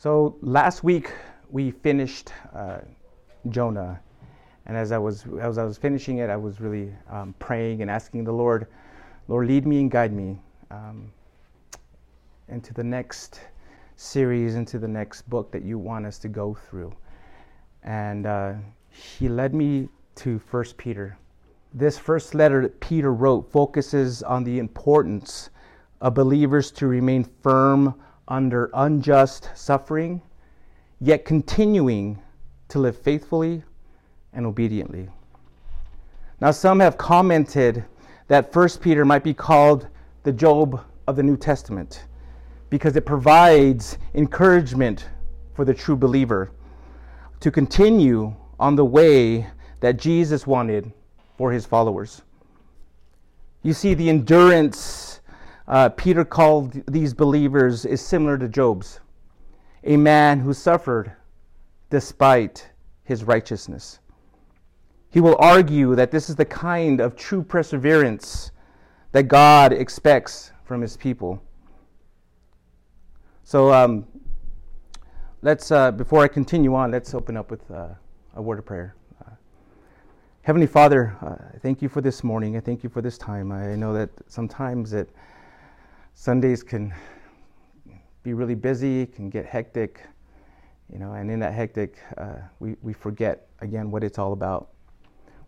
So last week we finished uh, Jonah, and as I was as I was finishing it, I was really um, praying and asking the Lord, Lord, lead me and guide me um, into the next series, into the next book that you want us to go through. And uh, He led me to First Peter. This first letter that Peter wrote focuses on the importance of believers to remain firm under unjust suffering, yet continuing to live faithfully and obediently. Now, some have commented that 1 Peter might be called the Job of the New Testament because it provides encouragement for the true believer to continue on the way that Jesus wanted for his followers. You see, the endurance uh, Peter called these believers is similar to Job's a man who suffered despite his righteousness. He will argue that this is the kind of true perseverance that God expects from his people. So, um, let's, uh, before I continue on, let's open up with uh, a word of prayer. Uh, Heavenly Father, uh, thank you for this morning. I thank you for this time. I know that sometimes that Sundays can be really busy, can get hectic, you know, and in that hectic, uh, we, we forget again what it's all about.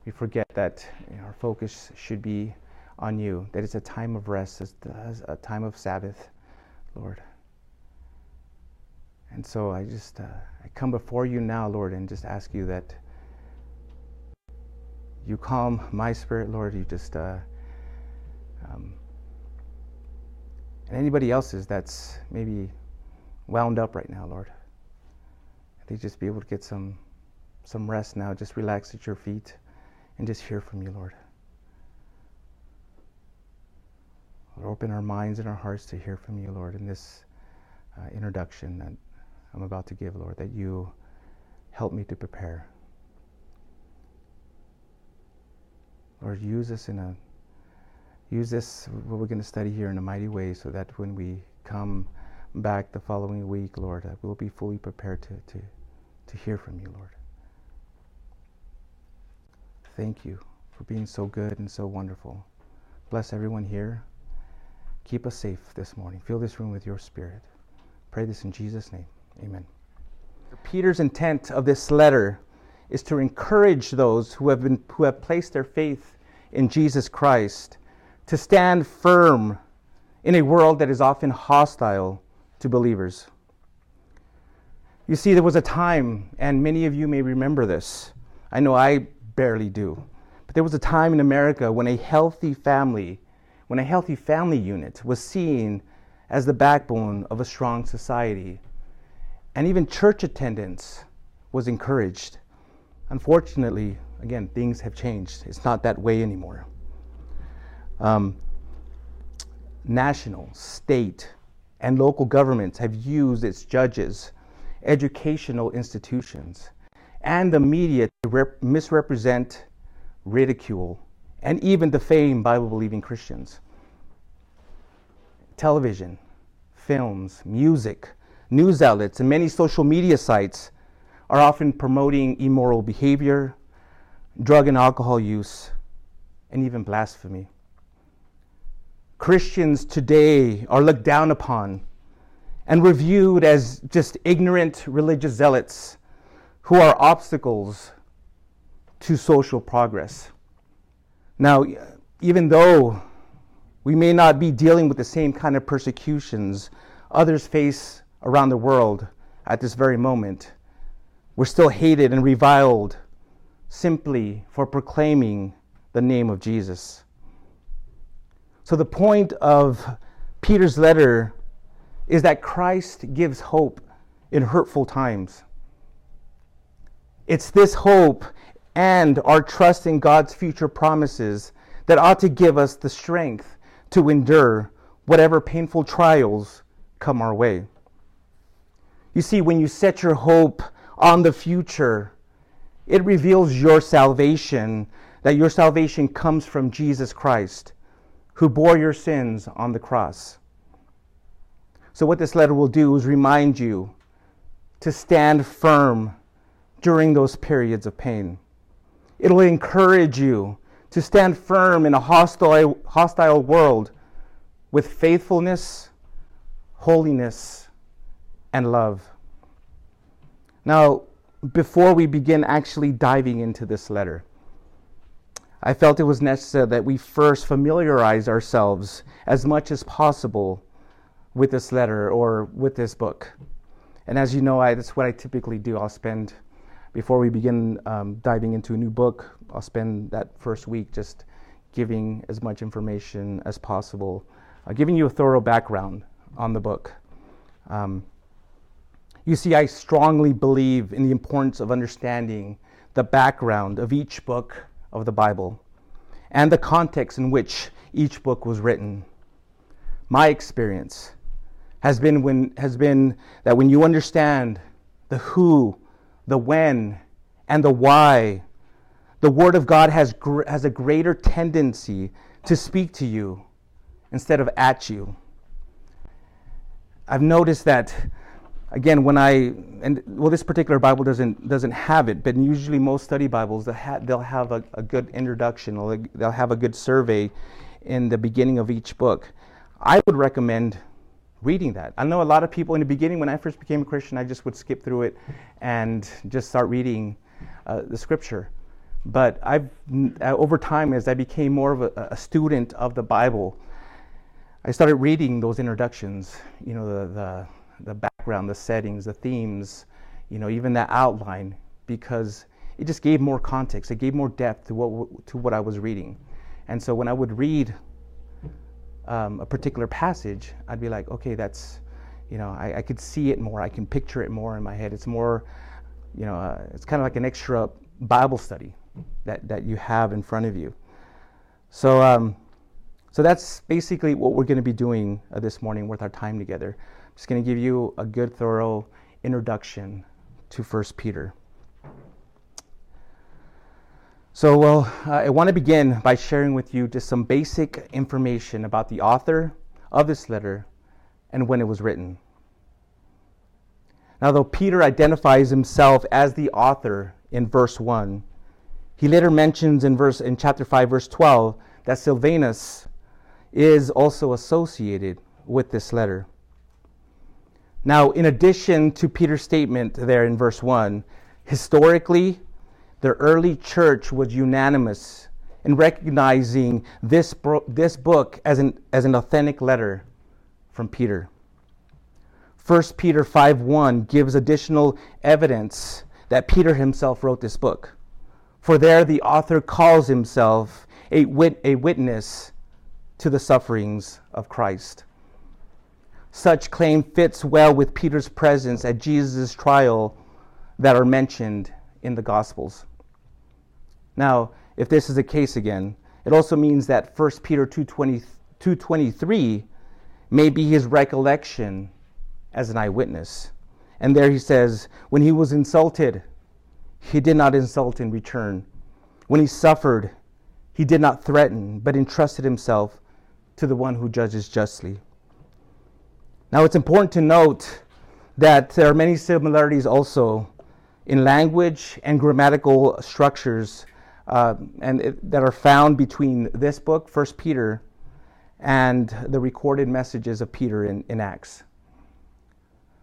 We forget that you know, our focus should be on you, that it's a time of rest, it's a time of Sabbath, Lord. And so I just, uh, I come before you now, Lord, and just ask you that you calm my spirit, Lord. You just, uh, um, and anybody else's that's maybe wound up right now, Lord. They just be able to get some, some rest now. Just relax at your feet and just hear from you, Lord. Lord, open our minds and our hearts to hear from you, Lord, in this uh, introduction that I'm about to give, Lord, that you help me to prepare. Lord, use this in a use this what we're going to study here in a mighty way so that when we come back the following week, Lord, uh, we'll be fully prepared to, to, to hear from you, Lord. Thank you for being so good and so wonderful. Bless everyone here. Keep us safe this morning. Fill this room with your spirit. Pray this in Jesus' name. Amen. Peter's intent of this letter is to encourage those who have, been, who have placed their faith in Jesus Christ to stand firm in a world that is often hostile to believers. You see, there was a time, and many of you may remember this. I know I barely do. But there was a time in America when a healthy family, when a healthy family unit was seen as the backbone of a strong society and even church attendance was encouraged. Unfortunately, again, things have changed. It's not that way anymore. Um, national, state, and local governments have used its judges, educational institutions, and the media to rep- misrepresent, ridicule, and even defame Bible believing Christians. Television, films, music, news outlets, and many social media sites are often promoting immoral behavior, drug and alcohol use, and even blasphemy. Christians today are looked down upon and reviewed as just ignorant religious zealots who are obstacles to social progress. Now, even though we may not be dealing with the same kind of persecutions others face around the world at this very moment. We're still hated and reviled simply for proclaiming the name of Jesus. So, the point of Peter's letter is that Christ gives hope in hurtful times. It's this hope and our trust in God's future promises that ought to give us the strength to endure whatever painful trials come our way. You see, when you set your hope on the future, it reveals your salvation, that your salvation comes from Jesus Christ, who bore your sins on the cross. So, what this letter will do is remind you to stand firm during those periods of pain. It'll encourage you to stand firm in a hostile, hostile world with faithfulness, holiness, and love. Now, before we begin actually diving into this letter, I felt it was necessary that we first familiarize ourselves as much as possible with this letter or with this book. And as you know, I, that's what I typically do. I'll spend, before we begin um, diving into a new book, I'll spend that first week just giving as much information as possible, uh, giving you a thorough background on the book. Um, you see, I strongly believe in the importance of understanding the background of each book of the Bible and the context in which each book was written. My experience has been, when, has been that when you understand the who, the when, and the why, the Word of God has, gr- has a greater tendency to speak to you instead of at you. I've noticed that again when I and well this particular Bible doesn't doesn't have it, but usually most study Bibles they'll have, they'll have a, a good introduction, or they'll have a good survey in the beginning of each book. I would recommend reading that. I know a lot of people in the beginning, when I first became a Christian, I just would skip through it and just start reading uh, the scripture. But I've, uh, over time, as I became more of a, a, student of the Bible, I started reading those introductions, you know, the, the, the background, the settings, the themes, you know, even that outline, because it just gave more context. It gave more depth to what, to what I was reading. And so when I would read um, a particular passage, I'd be like, okay, that's, you know, I, I, could see it more. I can picture it more in my head. It's more, you know, uh, it's kind of like an extra Bible study that, that you have in front of you. So, um, so that's basically what we're going to be doing uh, this morning with our time together. I'm just going to give you a good, thorough introduction to First Peter. So, well, uh, I want to begin by sharing with you just some basic information about the author of this letter and when it was written. Now, though Peter identifies himself as the author in verse 1, he later mentions in verse in chapter 5 verse 12 that Silvanus is also associated with this letter. Now, in addition to Peter's statement there in verse 1, historically the early church was unanimous in recognizing this, bro- this book as an, as an authentic letter from Peter. 1 Peter 5:1 gives additional evidence that Peter himself wrote this book. For there the author calls himself a, wit- a witness to the sufferings of Christ. Such claim fits well with Peter's presence at Jesus' trial that are mentioned in the Gospels. Now, if this is the case again, it also means that 1 Peter 2.23 may be his recollection as an eyewitness. And there he says, when he was insulted, he did not insult in return. When he suffered, he did not threaten, but entrusted himself to the one who judges justly. Now, it's important to note that there are many similarities also in language and grammatical structures uh, and it, that are found between this book, First Peter, and the recorded messages of Peter in, in Acts.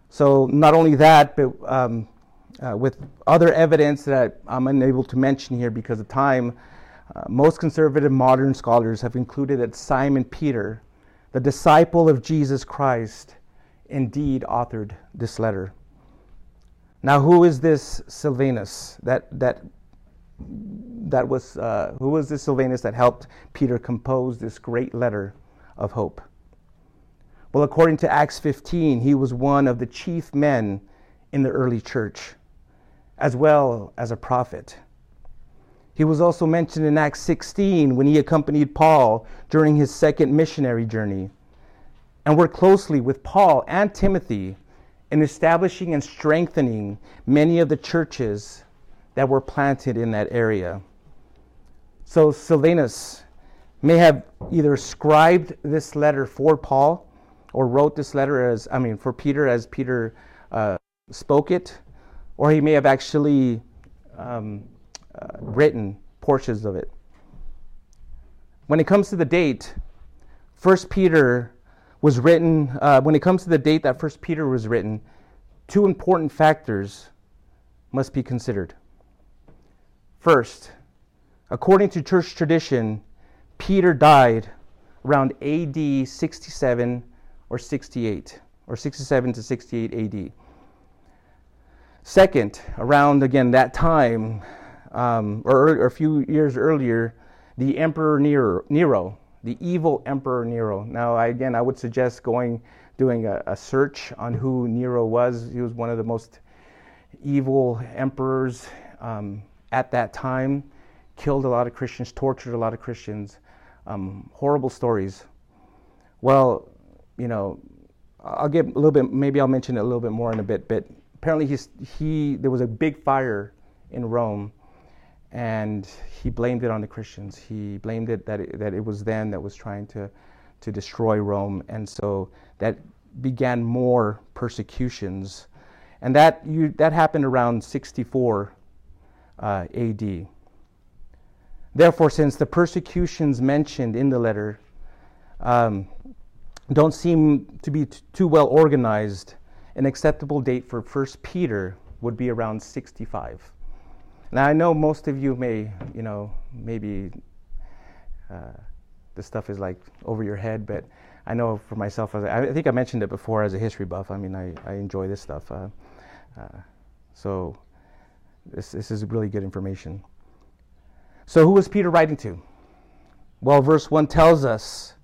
So not only that, but um, uh, with other evidence that I'm unable to mention here because of time, uh, most conservative modern scholars have concluded that Simon Peter, the disciple of Jesus Christ, indeed authored this letter. Now, who is this Silvanus that, that that was uh, who was this Silvanus that helped Peter compose this great letter of hope? Well, according to Acts 15, he was one of the chief men in the early church, as well as a prophet. He was also mentioned in Acts 16 when he accompanied Paul during his second missionary journey and worked closely with Paul and Timothy in establishing and strengthening many of the churches that were planted in that area. So Silvanus may have either scribed this letter for Paul or wrote this letter as, I mean, for Peter as Peter uh, spoke it, or he may have actually um, uh, written portions of it. When it comes to the date, First Peter was written. Uh, when it comes to the date that First Peter was written, two important factors must be considered. First, according to church tradition, Peter died around AD 67 or 68, or 67 to 68 AD. Second, around again that time, um, or, or, a few years earlier, the Emperor Nero, Nero, the evil Emperor Nero. Now, I, again, I would suggest going, doing a, a search on who Nero was. He was one of the most evil emperors um, at that time, killed a lot of Christians, tortured a lot of Christians, um, horrible stories. Well, you know, I'll get a little bit, maybe I'll mention it a little bit more in a bit, but apparently he's, he, there was a big fire in Rome and he blamed it on the Christians. He blamed it that it, that it was them that was trying to, to destroy Rome. And so that began more persecutions. And that, you, that happened around 64 uh, AD. Therefore, since the persecutions mentioned in the letter um, don't seem to be t- too well organized, an acceptable date for 1 Peter would be around 65. Now, I know most of you may, you know, maybe uh, stuff is like over your head, but I know for myself, I think I mentioned it before as a history buff. I mean, I, I enjoy this stuff. Uh, uh, so, this, this is really good information. So, who was Peter writing to? Well, verse 1 tells us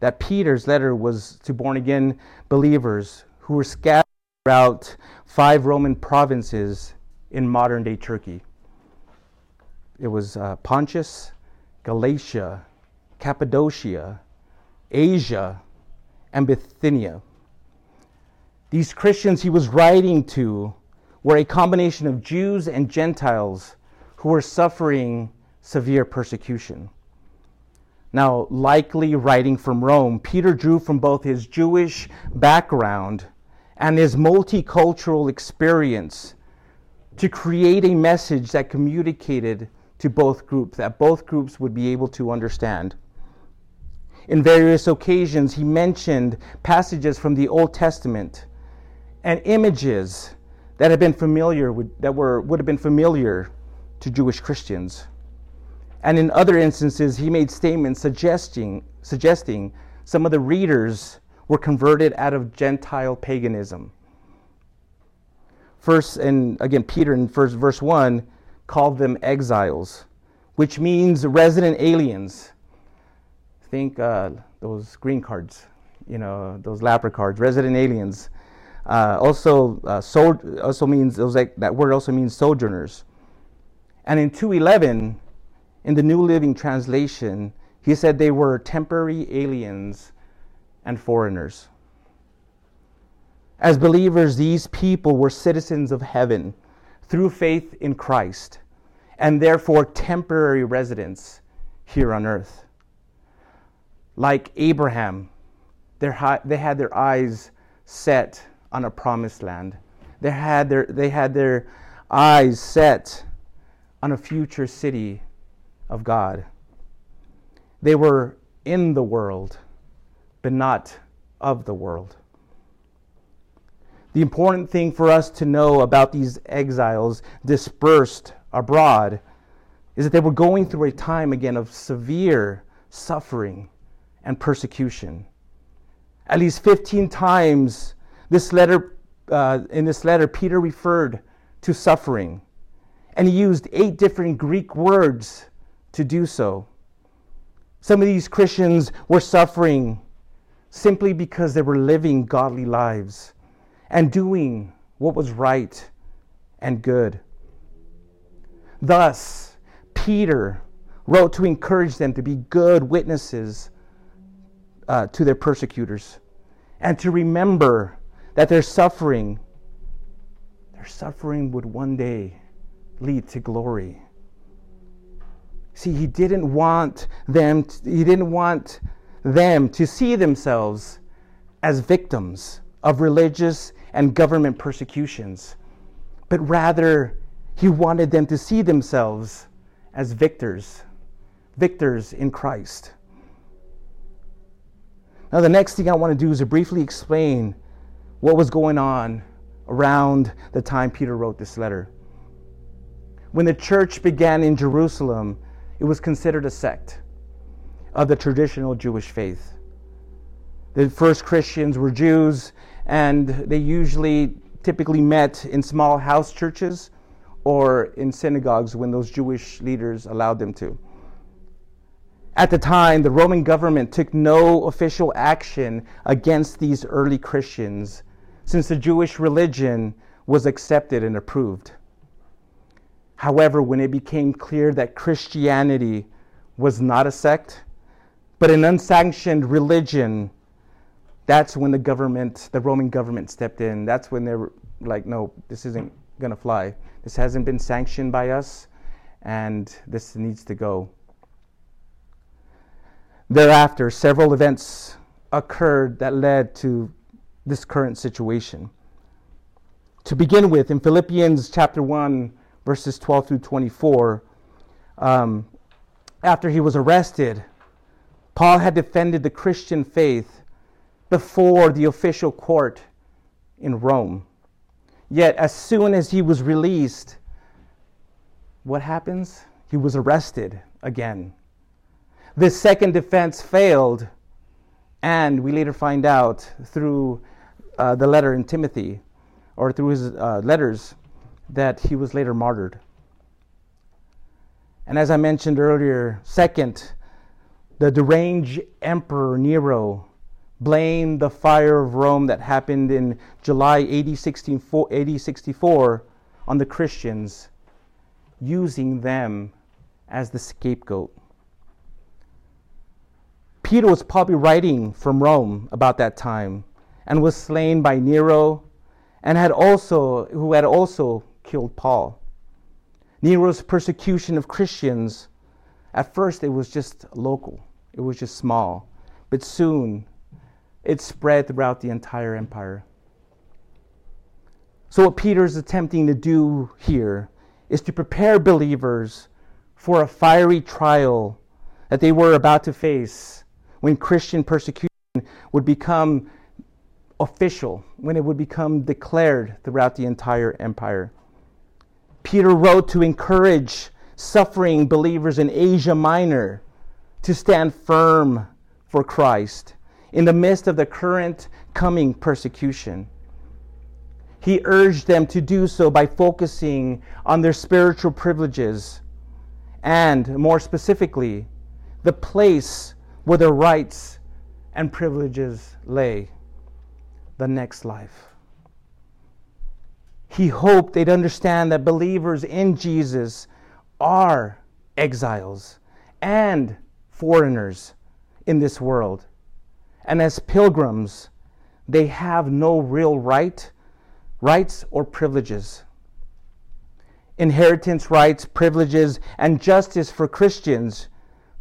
that Peter's letter was to born again believers who were scattered throughout five Roman provinces in modern day Turkey. It was uh, Pontus, Galatia, Cappadocia, Asia, and Bithynia. These Christians he was writing to were a combination of Jews and Gentiles who were suffering severe persecution. Now, likely writing from Rome, Peter drew from both his Jewish background and his multicultural experience to create a message that communicated to both groups, that both groups would be able to understand. In various occasions, he mentioned passages from the Old Testament and images that had been familiar with, that were, would have been familiar to Jewish Christians. And in other instances, he made statements suggesting, suggesting some of the readers were converted out of Gentile paganism. First, and again, Peter in first verse 1 called them exiles, which means resident aliens. Think uh, those green cards, you know, those LAPR cards, resident aliens. Uh, also, uh, so, also means those, that word also means sojourners. And in 211, in the New Living Translation, he said they were temporary aliens and foreigners. As believers, these people were citizens of heaven through faith in Christ, and therefore temporary residents here on earth. Like Abraham, they had their eyes set on a promised land. They had their, they had their eyes set on a future city of God. They were in the world, but not of the world. The important thing for us to know about these exiles dispersed abroad is that they were going through a time again of severe suffering and persecution. At least 15 times this letter, uh, in this letter, Peter referred to suffering. And he used eight different Greek words to do so. Some of these Christians were suffering simply because they were living godly lives and doing what was right and good. Thus, Peter wrote to encourage them to be good witnesses uh, to their persecutors and to remember that their suffering their suffering would one day lead to glory See, he didn't want them, to, he didn't want them to see themselves as victims of religious and government persecutions, but rather he wanted them to see themselves as victors, victors in Christ. Now, the next thing I want to do is to briefly explain what was going on around the time Peter wrote this letter. When the church began in Jerusalem, it was considered a sect of the traditional Jewish faith. The first Christians were Jews, and they usually typically met in small house churches or in synagogues when those Jewish leaders allowed them to. At the time, the Roman government took no official action against these early Christians since the Jewish religion was accepted and approved. However, when it became clear that Christianity was not a sect, but an unsanctioned religion, that's when the government, the Roman government stepped in. That's when they were like, no, this isn't going to fly. This hasn't been sanctioned by us, and this needs to go. Thereafter, several events occurred that led to this current situation. To begin with, in Philippians chapter 1, verses 12 through 24, um, after he was arrested, Paul had defended the Christian faith before the official court in Rome. Yet, as soon as he was released, what happens? He was arrested again. This second defense failed, and we later find out through uh, the letter in Timothy, or through his uh, letters, that he was later martyred. And as I mentioned earlier, second, the deranged Emperor Nero blamed the fire of Rome that happened in July 80, 64 on the Christians, using them as the scapegoat. Peter was probably writing from Rome about that time and was slain by Nero and had also who had also killed Paul. Nero's persecution of Christians at first it was just local. It was just small. But soon it spread throughout the entire empire. So, what Peter is attempting to do here is to prepare believers for a fiery trial that they were about to face when Christian persecution would become official, when it would become declared throughout the entire empire. Peter wrote to encourage suffering believers in Asia Minor to stand firm for Christ in the midst of the current coming persecution. He urged them to do so by focusing on their spiritual privileges and, more specifically, the place where their rights and privileges lay the next life. He hoped they'd understand that believers in Jesus are exiles and foreigners in this world and as pilgrims, they have no real right, rights or privileges. Inheritance rights, privileges, and justice for Christians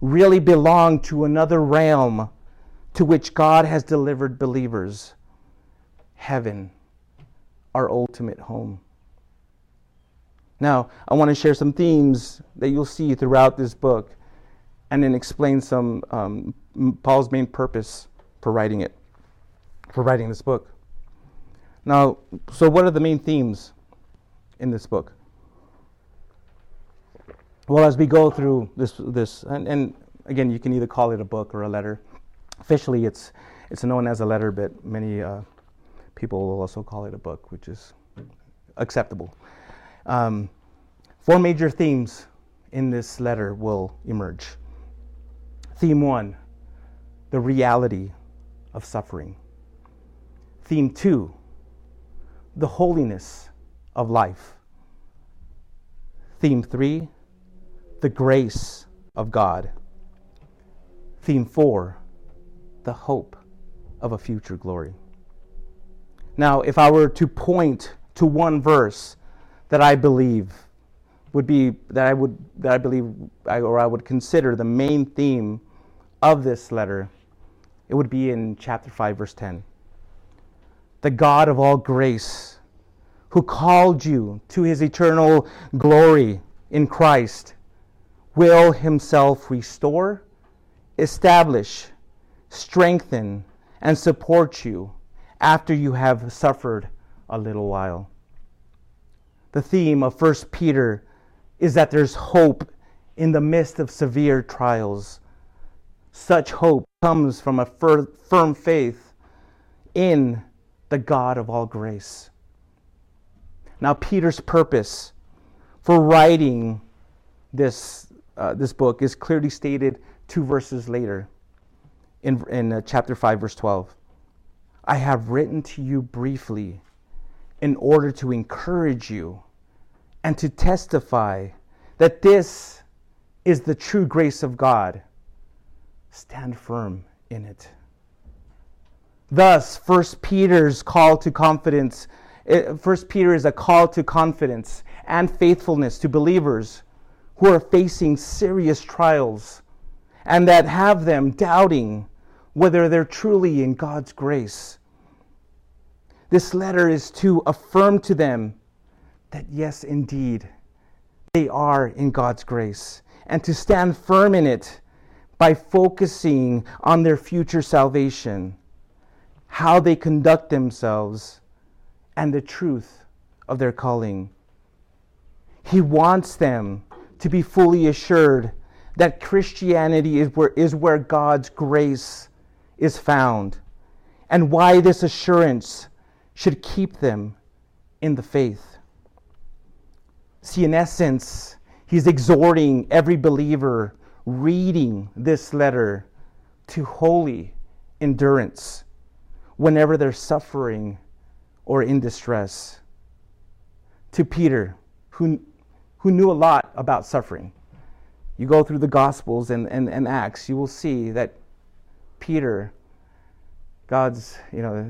really belong to another realm to which God has delivered believers heaven, our ultimate home. Now, I want to share some themes that you'll see throughout this book and then explain some um, Paul's main purpose for writing it, for writing this book. Now, so what are the main themes in this book? Well, as we go through this, this, and, and again, you can either call it a book or a letter. Officially, it's it's known as a letter, but many uh, people will also call it a book, which is acceptable. Um, four major themes in this letter will emerge. Theme one: the reality of suffering. Theme two, the holiness of life. Theme three, the grace of God. Theme four, the hope of a future glory. Now, if I were to point to one verse that I believe would be that I would that I believe or I would consider the main theme of this letter, it would be in chapter 5, verse 10. the God of all grace, who called you to his eternal glory in Christ, will himself restore, establish, strengthen, and support you after you have suffered a little while. The theme of 1 Peter is that there's hope in the midst of severe trials. Such hope comes from a firm faith in the God of all grace. Now, Peter's purpose for writing this, uh, this book is clearly stated two verses later in, in uh, chapter 5, verse 12. I have written to you briefly in order to encourage you and to testify that this is the true grace of God. Stand firm in it. Thus, First Peter's call to confidence, eh, First Peter is a call to confidence and faithfulness to believers who are facing serious trials and that have them doubting whether they're truly in God's grace. This letter is to affirm to them that, yes, indeed, they are in God's grace, and to stand firm in it by focusing on their future salvation, how they conduct themselves, and the truth of their calling. He wants them to be fully assured that Christianity is where, is where God's grace is found, and why this assurance should keep them in the faith. See, in essence, he's exhorting every believer reading this letter to holy endurance whenever they're suffering or in distress. To Peter, who, who knew a lot about suffering. You go through the Gospels and, and, and Acts, you will see that Peter, God's, you know,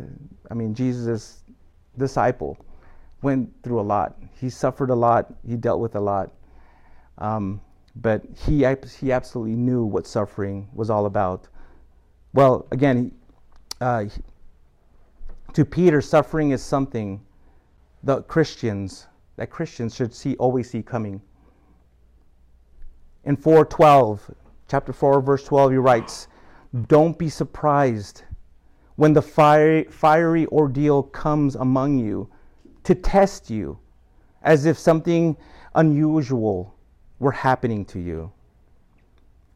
I mean, Jesus' disciple, went through a lot. He suffered a lot. He dealt with a lot. Um, but he, he absolutely knew what suffering was all about. Well, again, uh, to Peter, suffering is something that Christians that Christians should see always see coming. In 412, chapter 4, verse 12, he writes, Don't be surprised when the fiery, fiery ordeal comes among you to test you as if something unusual were happening to you.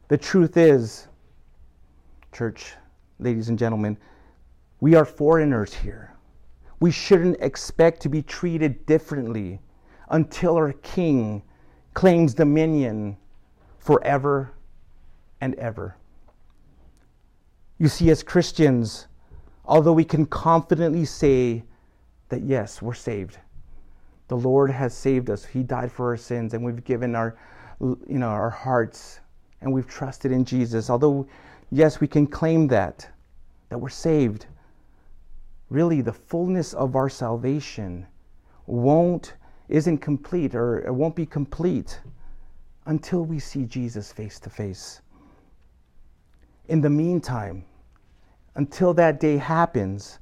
The truth is, church, ladies and gentlemen, we are foreigners here. We shouldn't expect to be treated differently until our King claims dominion forever and ever. You see, as Christians, although we can confidently say that yes, we're saved, the Lord has saved us. He died for our sins, and we've given our, you know, our hearts, and we've trusted in Jesus. Although, yes, we can claim that, that we're saved. Really, the fullness of our salvation won't isn't complete, or it won't be complete until we see Jesus face to face. In the meantime, until that day happens,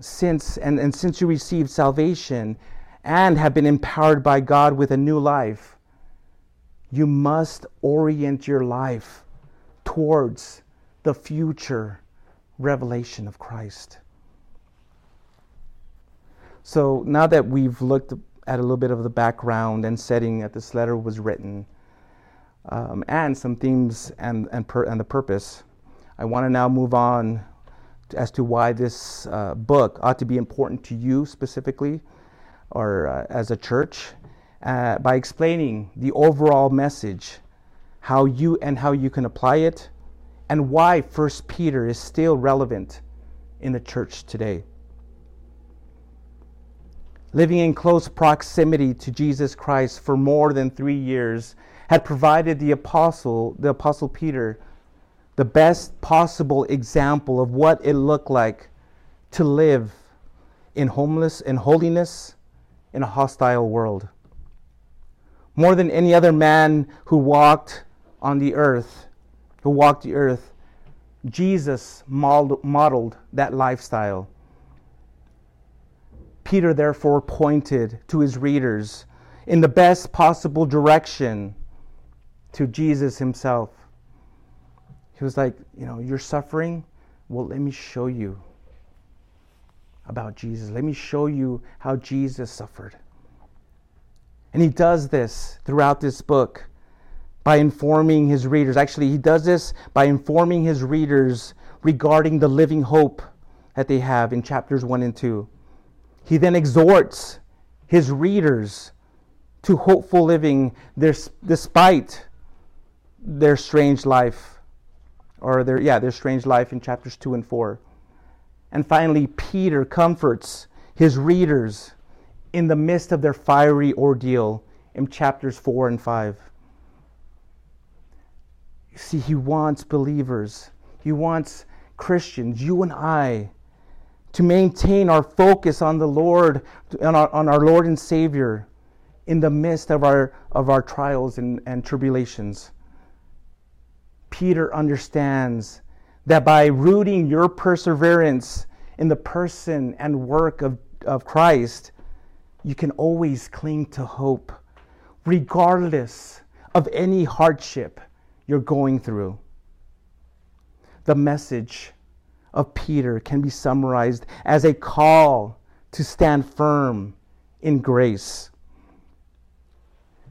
since and, and since you received salvation and have been empowered by God with a new life, you must orient your life towards the future revelation of Christ. So now that we've looked at a little bit of the background and setting that this letter was written, um, and some themes and, and, per, and the purpose, I want to now move on as to why this uh, book ought to be important to you specifically or uh, as a church uh, by explaining the overall message, how you and how you can apply it, and why First Peter is still relevant in the church today living in close proximity to Jesus Christ for more than three years, had provided the apostle, the apostle Peter, the best possible example of what it looked like to live in homeless in holiness in a hostile world. More than any other man who walked on the earth, who walked the earth, Jesus modeled, that lifestyle Peter therefore pointed to his readers in the best possible direction to Jesus himself. He was like, You know, you're suffering. Well, let me show you about Jesus. Let me show you how Jesus suffered. And he does this throughout this book by informing his readers. Actually, he does this by informing his readers regarding the living hope that they have in chapters 1 and 2. He then exhorts his readers to hopeful living despite their strange life or their yeah their strange life in chapters 2 and 4 and finally peter comforts his readers in the midst of their fiery ordeal in chapters 4 and 5 you see he wants believers he wants christians you and i to maintain our focus on the lord on our, on our lord and savior in the midst of our, of our trials and, and tribulations. Peter understands that by rooting your perseverance in the person and work of, of Christ, you can always cling to hope, regardless of any hardship you're going through. The message of Peter can be summarized as a call to stand firm in grace.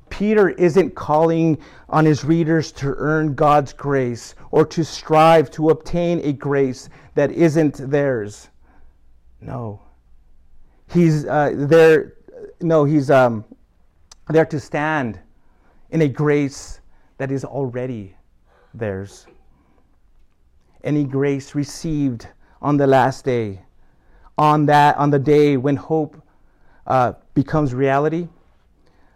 Peter isn't calling on his readers to earn God's grace or to strive to obtain a grace that isn't theirs. No. He's uh, there. No, he's um, there to stand in a grace that is already theirs. Any grace received on the last day, on that on the day when hope uh, becomes reality.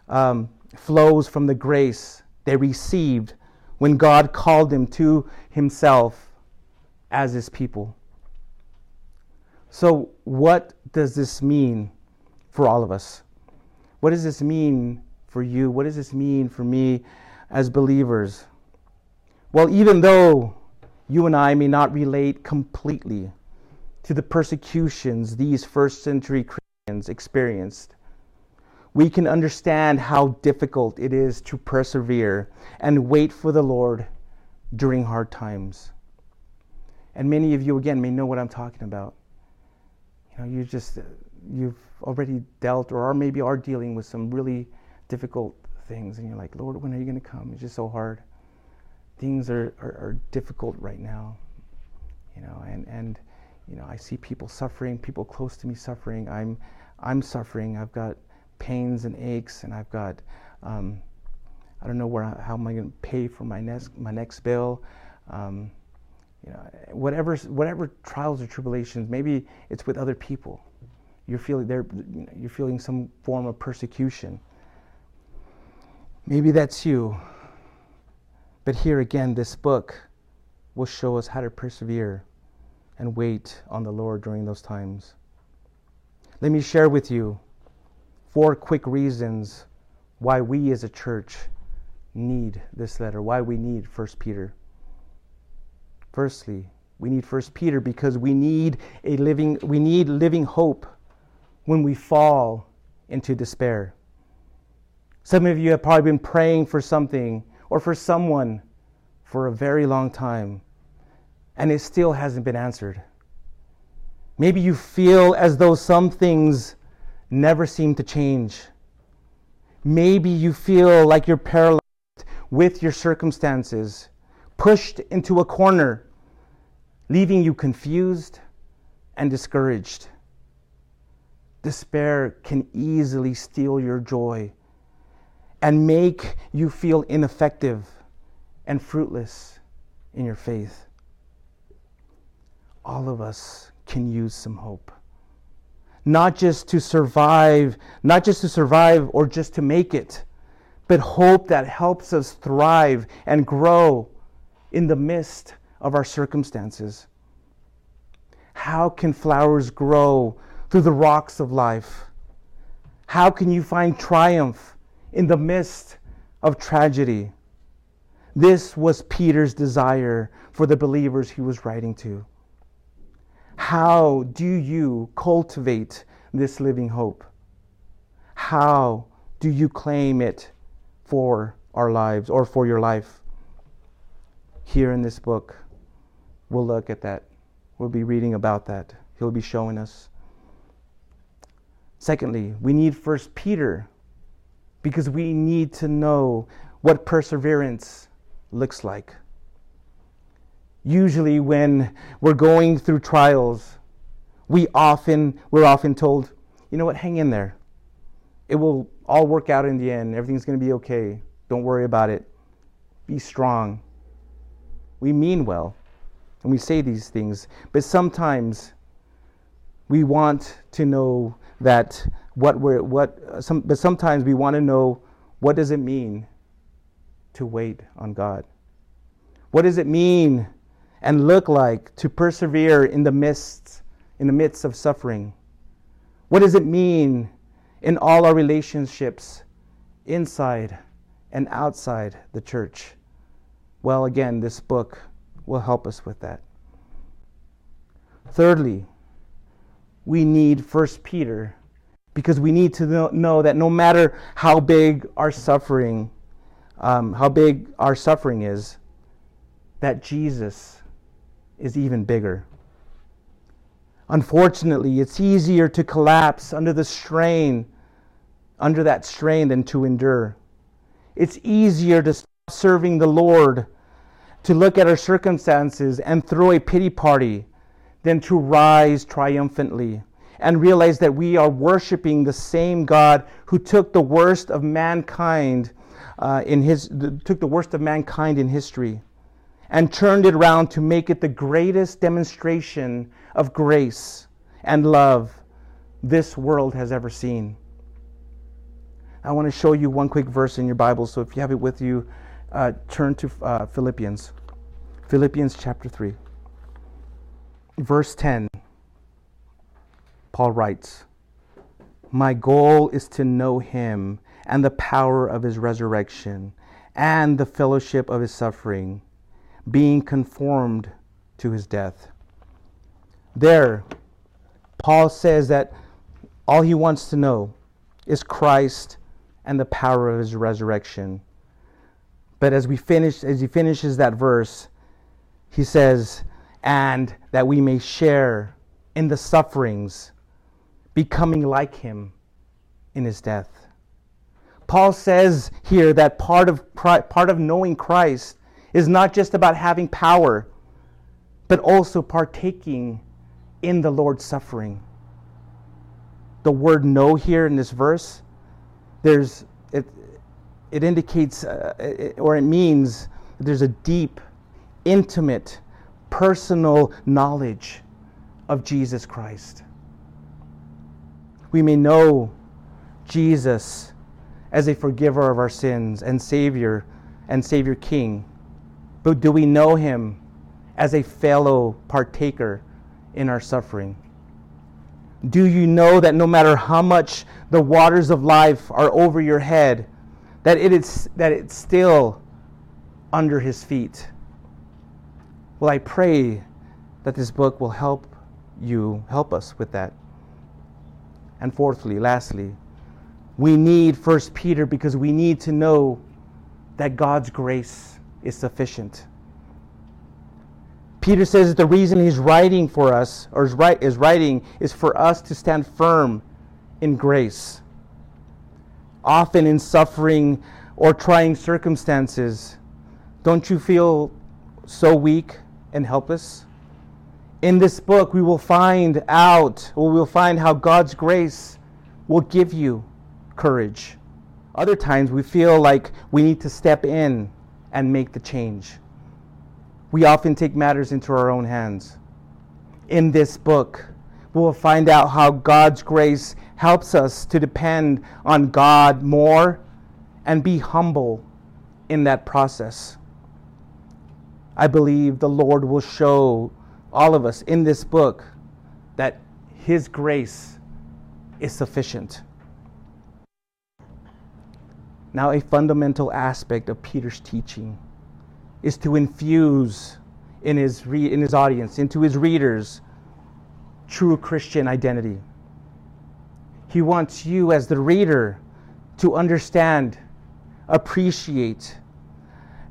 Um, flows from the grace they received when God called them to Himself as His people. So, what does this mean for all of us? What does this mean for you? What does this mean for me as believers? Well, even though you and I may not relate completely to the persecutions these first century Christians experienced, we can understand how difficult it is to persevere and wait for the Lord during hard times. And many of you, again, may know what I'm talking about. You know, you just, you've already dealt or are maybe are dealing with some really difficult things, and you're like, Lord, when are you going to come? It's just so hard. Things are, are, are difficult right now. You know, and, and, you know, I see people suffering, people close to me suffering. I'm, I'm suffering. I've got pains and aches, and I've got um, I don't know where how am I going to pay for my next my next bill. Um, you know, whatever whatever trials or tribulations, maybe it's with other people. You're feeling there, you're feeling some form of persecution. Maybe that's you. But here again, this book will show us how to persevere and wait on the Lord during those times. Let me share with you four quick reasons why we as a church need this letter, why we need 1 Peter. Firstly, we need 1 Peter because we need a living we need living hope when we fall into despair. Some of you have probably been praying for something or for someone for a very long time and it still hasn't been answered. Maybe you feel as though some things never seem to change. Maybe you feel like you're paralyzed with your circumstances, pushed into a corner, leaving you confused and discouraged. Despair can easily steal your joy and make you feel ineffective and fruitless in your faith. All of us can use some hope not just to survive, not just to survive or just to make it, but hope that helps us thrive and grow in the midst of our circumstances. How can flowers grow through the rocks of life? How can you find triumph in the midst of tragedy? This was Peter's desire for the believers he was writing to. How do you cultivate this living hope? How do you claim it for our lives or for your life? Here in this book, we'll look at that. We'll be reading about that. He'll be showing us. Secondly, we need First Peter because we need to know what perseverance looks like. Usually when we're going through trials, we often we're often told, you know what, hang in there. It will all work out in the end. Everything's going to be okay. Don't worry about it. Be strong. We mean well and we say these things, but sometimes we want to know that what we're what some but sometimes we want to know what does it mean to wait on God? What does it mean and look like to persevere in the midst in the midst of suffering? What does it mean in all our relationships inside and outside the church? Well, again, this book will help us with that. Thirdly, we need First Peter because we need to know, that no matter how big our suffering, um, how big our suffering is, that Jesus is even bigger. Unfortunately, it's easier to collapse under the strain, under that strain, than to endure. It's easier to stop serving the Lord, to look at our circumstances and throw a pity party, than to rise triumphantly and realize that we are worshiping the same God who took the worst of mankind uh, in his took the worst of mankind in history and turned it around to make it the greatest demonstration of grace and love this world has ever seen. I want to show you one quick verse in your Bible. So if you have it with you, uh, turn to uh, Philippians. Philippians chapter 3, verse 10. Paul writes, My goal is to know him and the power of his resurrection and the fellowship of his suffering, being conformed to his death. There, Paul says that all he wants to know is Christ and the power of his resurrection. But as we finish as he finishes that verse, he says, and that we may share in the sufferings becoming like him in his death. Paul says here that part of, part of knowing Christ is not just about having power, but also partaking in the Lord's suffering. The word know here in this verse, there's, it, it indicates uh, it, or it means there's a deep, intimate, personal knowledge of Jesus Christ we may know Jesus as a forgiver of our sins and Savior and Savior King. But do we know Him as a fellow partaker in our suffering? Do you know that no matter how much the waters of life are over your head, that it is that it's still under his feet? Well, I pray that this book will help you, help us with that. And fourthly, lastly, we need First Peter because we need to know that God's grace is sufficient. Peter says the reason he's writing for us, or is, write, is writing, is for us to stand firm in grace. Often in suffering or trying circumstances, don't you feel so weak and helpless? in this book, we will find out, or we'll find how God's grace will give you courage. Other times, we feel like we need to step in and make the change. We often take matters into our own hands. In this book, we will find out how God's grace helps us to depend on God more and be humble in that process. I believe the Lord will show all of us in this book that His grace is sufficient. Now, a fundamental aspect of Peter's teaching is to infuse in his, re- in his audience, into his readers, true Christian identity. He wants you, as the reader, to understand, appreciate,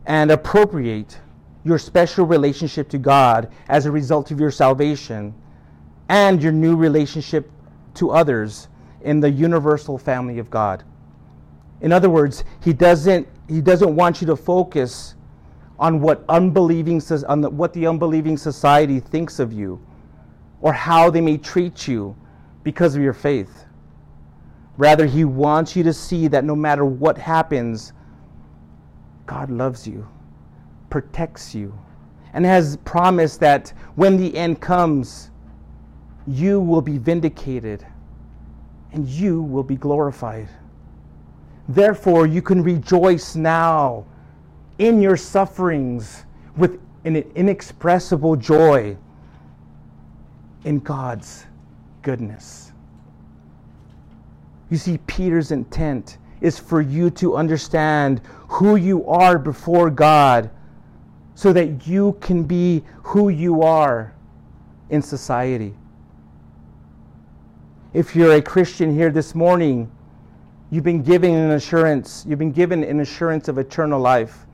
and appropriate your special relationship to God as a result of your salvation and your new relationship to others in the universal family of God. In other words, he doesn't, he doesn't want you to focus on what unbelieving on the, what the unbelieving society thinks of you or how they may treat you because of your faith. Rather, he wants you to see that no matter what happens, God loves you, protects you, and has promised that when the end comes, you will be vindicated and you will be glorified. Therefore, you can rejoice now in your sufferings with an inexpressible joy in God's goodness. You see, Peter's intent is for you to understand who you are before God so that you can be who you are in society. If you're a Christian here this morning, you've been given an assurance, you've been given an assurance of eternal life.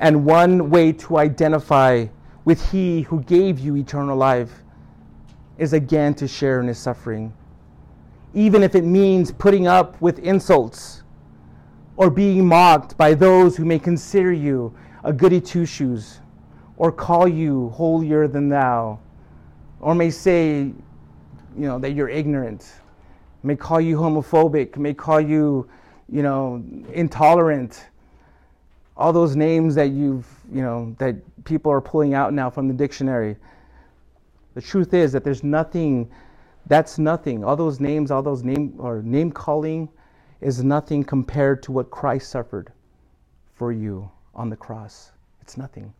And one way to identify with He who gave you eternal life is again to share in His suffering. Even if it means putting up with insults or being mocked by those who may consider you a goody two shoes or call you holier than thou or may say, you know, that you're ignorant, may call you homophobic, may call you, you know, intolerant all those names that you've, you know, that people are pulling out now from the dictionary. The truth is that there's nothing, that's nothing. All those names, all those name or name calling is nothing compared to what Christ suffered for you on the cross. It's nothing.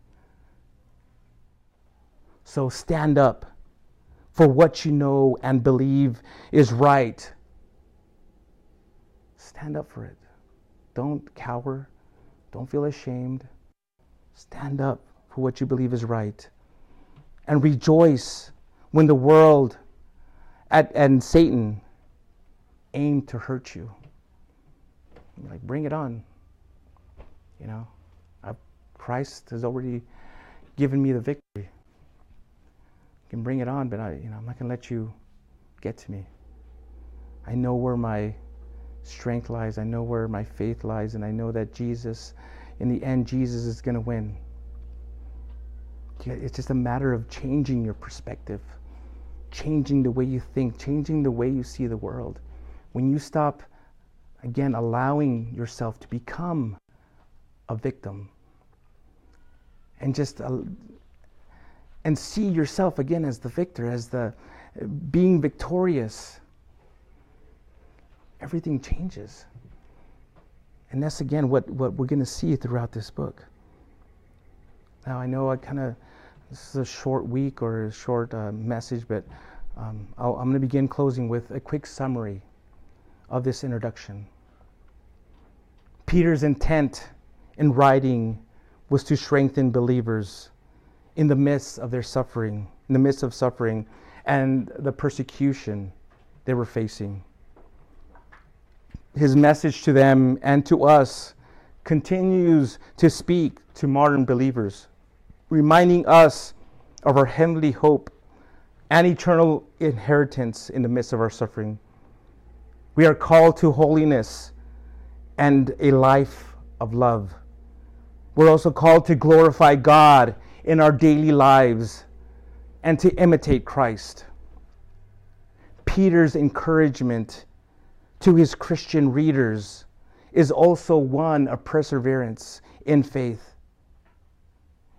So stand up for what you know and believe is right. Stand up for it. Don't cower. Don't feel ashamed. Stand up for what you believe is right. And rejoice when the world at, and Satan aim to hurt you. Like, bring it on. You know, Christ has already given me the victory. You can bring it on, but I, you know, I'm not going to let you get to me. I know where my strength lies. I know where my faith lies, and I know that Jesus, in the end, Jesus is going to win. It's just a matter of changing your perspective, changing the way you think, changing the way you see the world. When you stop, again, allowing yourself to become a victim and just uh, and see yourself again as the victor, as the being victorious everything changes. And that's again what, what we're going to see throughout this book. Now, I know I kind of, this is a short week or a short uh, message, but um, i am going to begin closing with a quick summary of this introduction. Peter's intent in writing was to strengthen believers in the midst of their suffering, in the midst of suffering and the persecution they were facing his message to them and to us continues to speak to modern believers, reminding us of our heavenly hope and eternal inheritance in the midst of our suffering. We are called to holiness and a life of love. We're also called to glorify God in our daily lives and to imitate Christ. Peter's encouragement to his Christian readers is also one of perseverance in faith.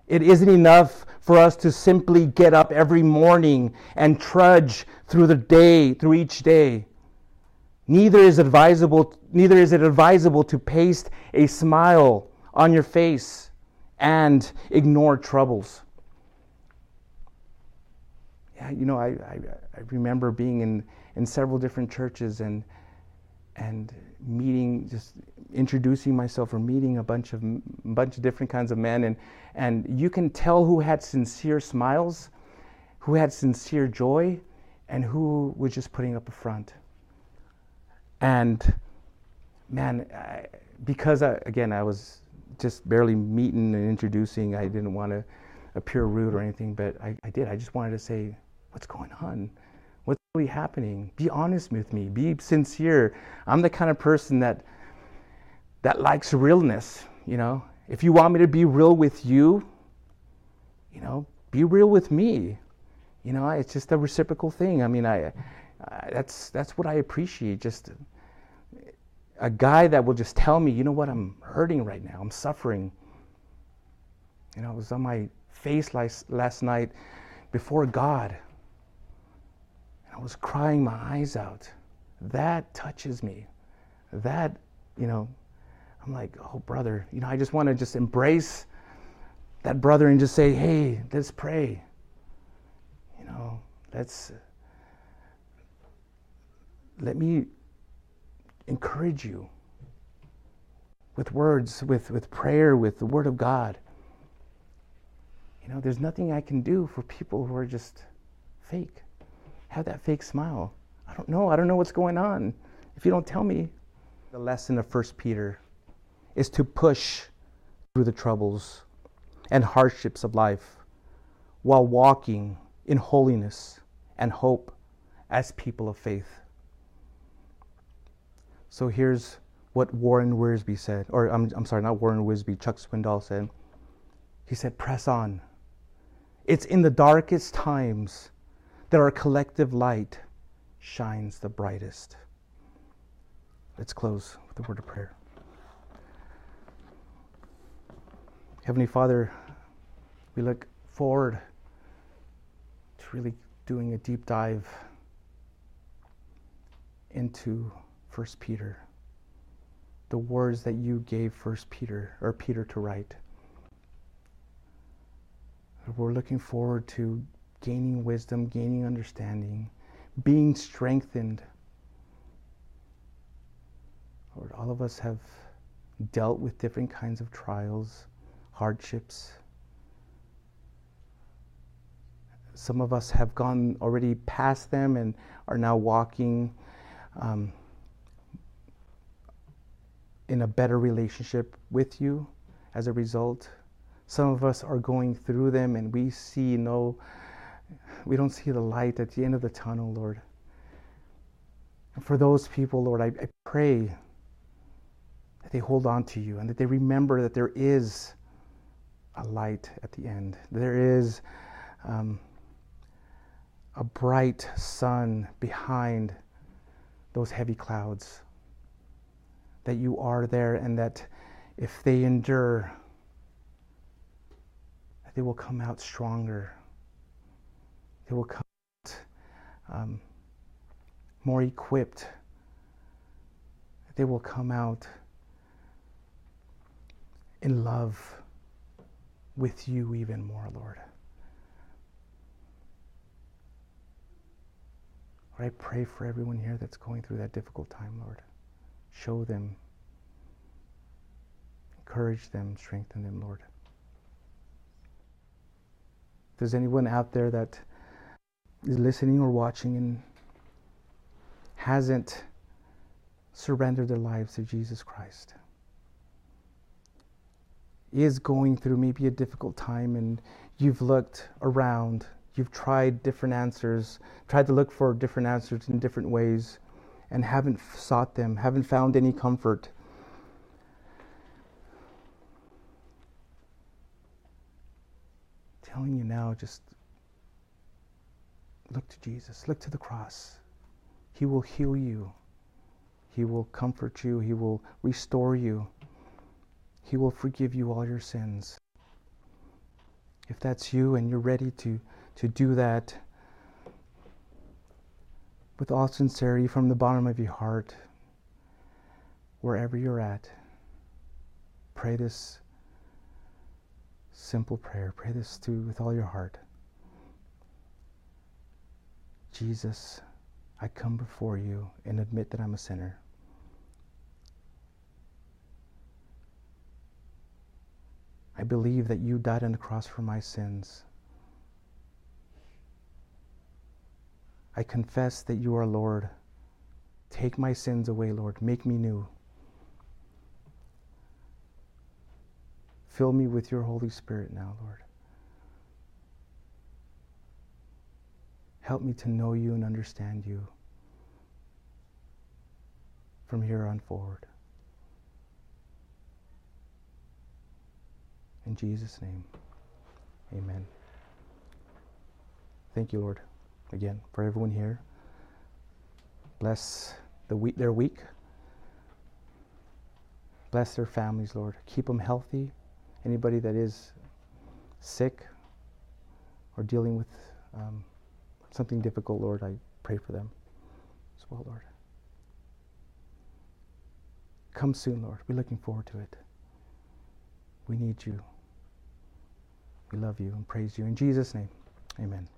It isn't enough for us to simply get up every morning and trudge through the day, through each day. Neither is advisable, neither is it advisable to paste a smile on your face and ignore troubles. Yeah, you know, I, I, I remember being in, in several different churches and and meeting, just introducing myself or meeting a bunch of bunch of different kinds of men, and and you can tell who had sincere smiles, who had sincere joy, and who was just putting up a front. And man, I, because I, again, I was just barely meeting and introducing, I didn't want to appear rude or anything, but I, I did. I just wanted to say, what's going on? What's really happening? Be honest with me. Be sincere. I'm the kind of person that that likes realness, you know. If you want me to be real with you, you know, be real with me. You know, it's just a reciprocal thing. I mean, I, I that's that's what I appreciate. Just a guy that will just tell me, you know what, I'm hurting right now. I'm suffering. You know, I was on my face last, last night before God. And I was crying my eyes out. That touches me. That, you know, I'm like, oh, brother, you know, I just want to just embrace that brother and just say, hey, let's pray. You know, let's, let me encourage you with words, with, with prayer, with the Word of God. You know, there's nothing I can do for people who are just fake. Have that fake smile. I don't know. I don't know what's going on. If you don't tell me, the lesson of First Peter is to push through the troubles and hardships of life while walking in holiness and hope as people of faith. So here's what Warren Wiersbe said, or I'm, I'm sorry, not Warren Wiersbe, Chuck Swindoll said. He said, Press on. It's in the darkest times that our collective light shines the brightest. Let's close with a word of prayer. Heavenly Father, we look forward to really doing a deep dive into First Peter, the words that you gave First Peter or Peter to write. We're looking forward to gaining wisdom, gaining understanding, being strengthened. Lord, all of us have dealt with different kinds of trials hardships. Some of us have gone already past them and are now walking um, in a better relationship with you as a result. Some of us are going through them and we see no, we don't see the light at the end of the tunnel, Lord. And for those people, Lord, I, I pray that they hold on to you and that they remember that there is a light at the end. There is um, a bright sun behind those heavy clouds. That you are there, and that if they endure, that they will come out stronger. They will come out um, more equipped. They will come out in love with you even more, Lord. Lord, I pray for everyone here that's going through that difficult time, Lord. Show them, encourage them, strengthen them, Lord. If there's anyone out there that is listening or watching and hasn't surrendered their lives to Jesus Christ, is going through maybe a difficult time and you've looked around, you've tried different answers, tried to look for different answers in different ways, and haven't sought them, haven't found any comfort. telling you now, just look to Jesus, look to the cross. He will heal you, He will comfort you, He will restore you. He will forgive you all your sins. If that's you and you're ready to, to do that with all sincerity from the bottom of your heart, wherever you're at, pray this simple prayer. Pray this through with all your heart. Jesus, I come before you and admit that I'm a sinner. I believe that you died on the cross for my sins. I confess that you are Lord Take my sins away, Lord. Make me new. Fill me with your Holy Spirit now, Lord. Help me to know you and understand you from here on forward. In Jesus' name, amen. Thank you, Lord, again, for everyone here. Bless the week, their week. Bless their families, Lord. Keep them healthy. Anybody that is sick or dealing with um, something difficult, Lord, I pray for them as well, Lord. Come soon, Lord. We're looking forward to it. We need you. We love you and praise you. In Jesus' name, amen.